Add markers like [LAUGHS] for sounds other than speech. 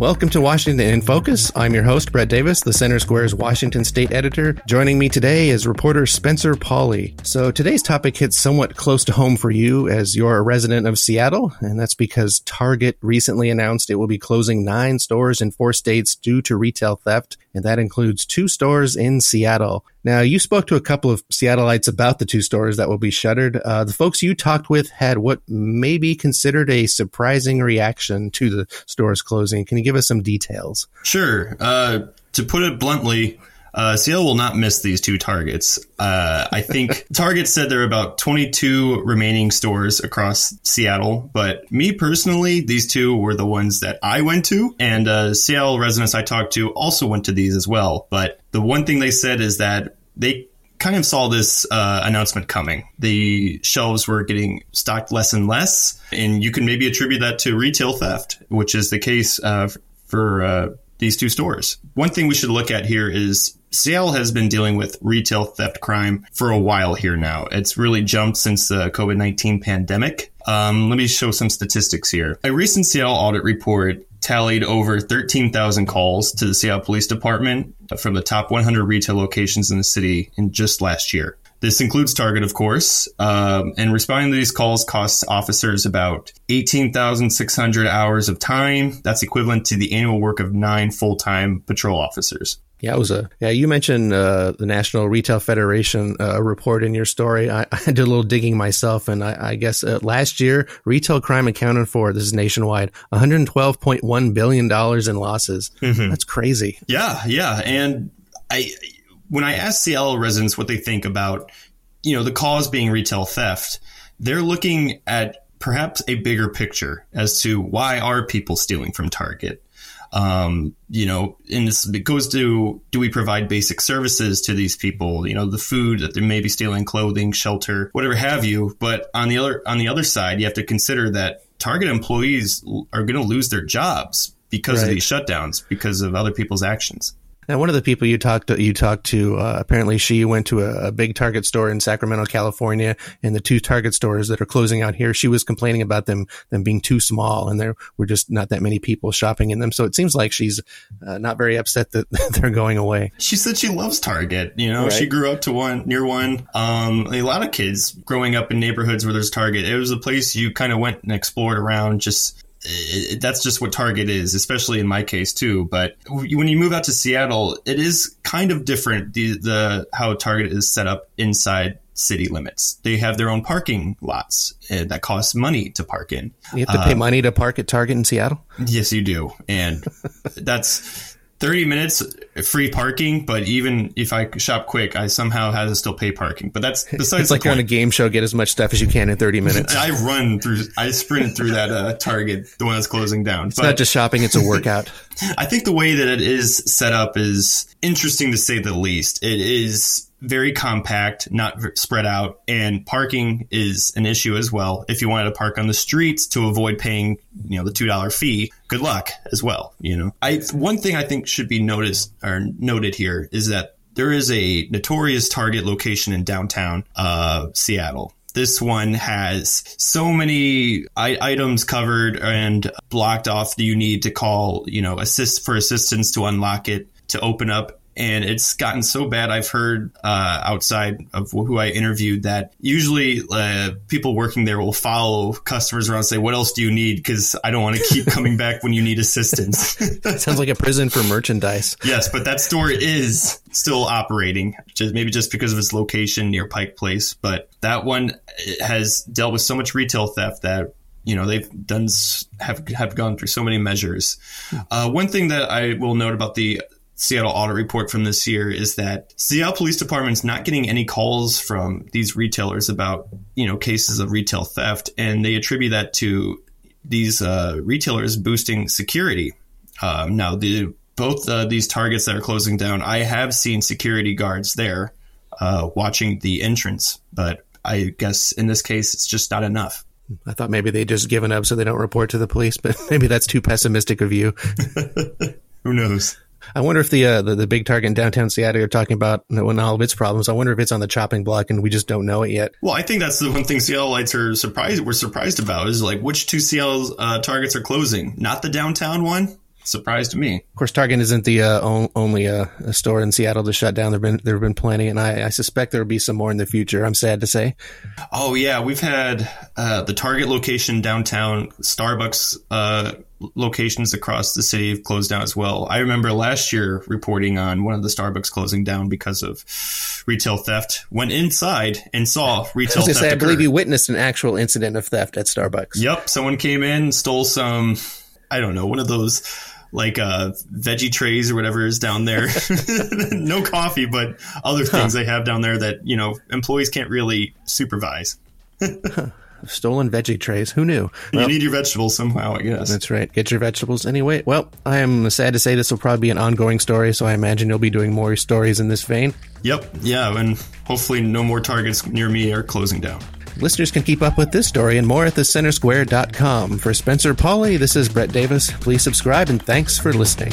Welcome to Washington in Focus. I'm your host, Brett Davis, the Center Square's Washington State editor. Joining me today is reporter Spencer Pauly. So today's topic hits somewhat close to home for you as you're a resident of Seattle, and that's because Target recently announced it will be closing nine stores in four states due to retail theft, and that includes two stores in Seattle. Now, you spoke to a couple of Seattleites about the two stores that will be shuttered. Uh, the folks you talked with had what may be considered a surprising reaction to the stores closing. Can you give us some details? Sure. Uh, to put it bluntly, uh, Seattle will not miss these two targets. Uh, I think [LAUGHS] Target said there are about 22 remaining stores across Seattle, but me personally, these two were the ones that I went to, and uh, Seattle residents I talked to also went to these as well. But the one thing they said is that they kind of saw this uh, announcement coming. The shelves were getting stocked less and less, and you can maybe attribute that to retail theft, which is the case uh, for uh, these two stores. One thing we should look at here is Seattle has been dealing with retail theft crime for a while here now. It's really jumped since the COVID 19 pandemic. Um, let me show some statistics here. A recent Seattle audit report tallied over 13,000 calls to the Seattle Police Department from the top 100 retail locations in the city in just last year. This includes Target, of course, um, and responding to these calls costs officers about 18,600 hours of time. That's equivalent to the annual work of nine full time patrol officers. Yeah, it was a yeah. You mentioned uh, the National Retail Federation uh, report in your story. I, [LAUGHS] I, did a little digging myself, and I, I guess uh, last year retail crime accounted for this is nationwide 112.1 billion dollars in losses. Mm-hmm. That's crazy. Yeah, yeah, and I when I ask Seattle residents what they think about, you know, the cause being retail theft, they're looking at perhaps a bigger picture as to why are people stealing from Target. Um, you know, and this, it goes to do we provide basic services to these people? You know, the food that they may be stealing, clothing, shelter, whatever have you. But on the other on the other side, you have to consider that Target employees are going to lose their jobs because right. of these shutdowns, because of other people's actions. Now, one of the people you talked to, you talked to, uh, apparently she went to a, a, big Target store in Sacramento, California, and the two Target stores that are closing out here, she was complaining about them them being too small, and there were just not that many people shopping in them. So it seems like she's uh, not very upset that [LAUGHS] they're going away. She said she loves Target. You know, right. she grew up to one near one. Um, a lot of kids growing up in neighborhoods where there's Target, it was a place you kind of went and explored around just it, that's just what Target is, especially in my case too. But when you move out to Seattle, it is kind of different. The the how Target is set up inside city limits. They have their own parking lots uh, that cost money to park in. You have to pay uh, money to park at Target in Seattle. Yes, you do, and [LAUGHS] that's 30 minutes free parking, but even if I shop quick, I somehow have to still pay parking. But that's besides. It's like you're on a game show, get as much stuff as you can in 30 [LAUGHS] minutes. I run through, I sprinted through that uh, Target, the one that's closing down. It's but not just shopping, it's a workout. [LAUGHS] I think the way that it is set up is interesting to say the least. It is very compact, not spread out, and parking is an issue as well. If you wanted to park on the streets to avoid paying, you know, the two dollar fee, good luck as well. You know, I one thing I think should be noticed or noted here is that there is a notorious Target location in downtown uh, Seattle. This one has so many I- items covered and blocked off that you need to call, you know, assist for assistance to unlock it to open up and it's gotten so bad. I've heard uh, outside of who I interviewed that usually uh, people working there will follow customers around and say, "What else do you need?" Because I don't want to keep [LAUGHS] coming back when you need assistance. [LAUGHS] Sounds like a prison for merchandise. yes, but that store is still operating, just maybe just because of its location near Pike Place. But that one has dealt with so much retail theft that you know they've done have have gone through so many measures. Hmm. Uh, one thing that I will note about the Seattle audit report from this year is that Seattle Police Department's not getting any calls from these retailers about you know cases of retail theft, and they attribute that to these uh, retailers boosting security. Um, now, the both uh, these targets that are closing down, I have seen security guards there uh, watching the entrance, but I guess in this case, it's just not enough. I thought maybe they just given up so they don't report to the police, but [LAUGHS] maybe that's too pessimistic of you. [LAUGHS] Who knows? I wonder if the, uh, the, the big target in downtown Seattle are talking about when all of its problems. I wonder if it's on the chopping block and we just don't know it yet. Well, I think that's the one thing Seattleites are surprised. We're surprised about is like which two Seattle uh, targets are closing, not the downtown one. Surprise to me. Of course, Target isn't the uh, only uh, store in Seattle to shut down. There've been there have been plenty, and I, I, suspect there will be some more in the future. I'm sad to say. Oh yeah, we've had uh, the Target location downtown, Starbucks uh, locations across the city have closed down as well. I remember last year reporting on one of the Starbucks closing down because of retail theft. Went inside and saw retail I theft. Say, I believe you witnessed an actual incident of theft at Starbucks. Yep, someone came in, stole some. I don't know, one of those like uh, veggie trays or whatever is down there. [LAUGHS] no coffee, but other things huh. they have down there that you know employees can't really supervise. Stolen veggie trays. Who knew? Well, you need your vegetables somehow, I guess. That's right. Get your vegetables anyway. Well, I am sad to say this will probably be an ongoing story, so I imagine you'll be doing more stories in this vein. Yep. Yeah, and hopefully no more targets near me are closing down. Listeners can keep up with this story and more at thecentersquare.com. For Spencer Pauly, this is Brett Davis. Please subscribe and thanks for listening.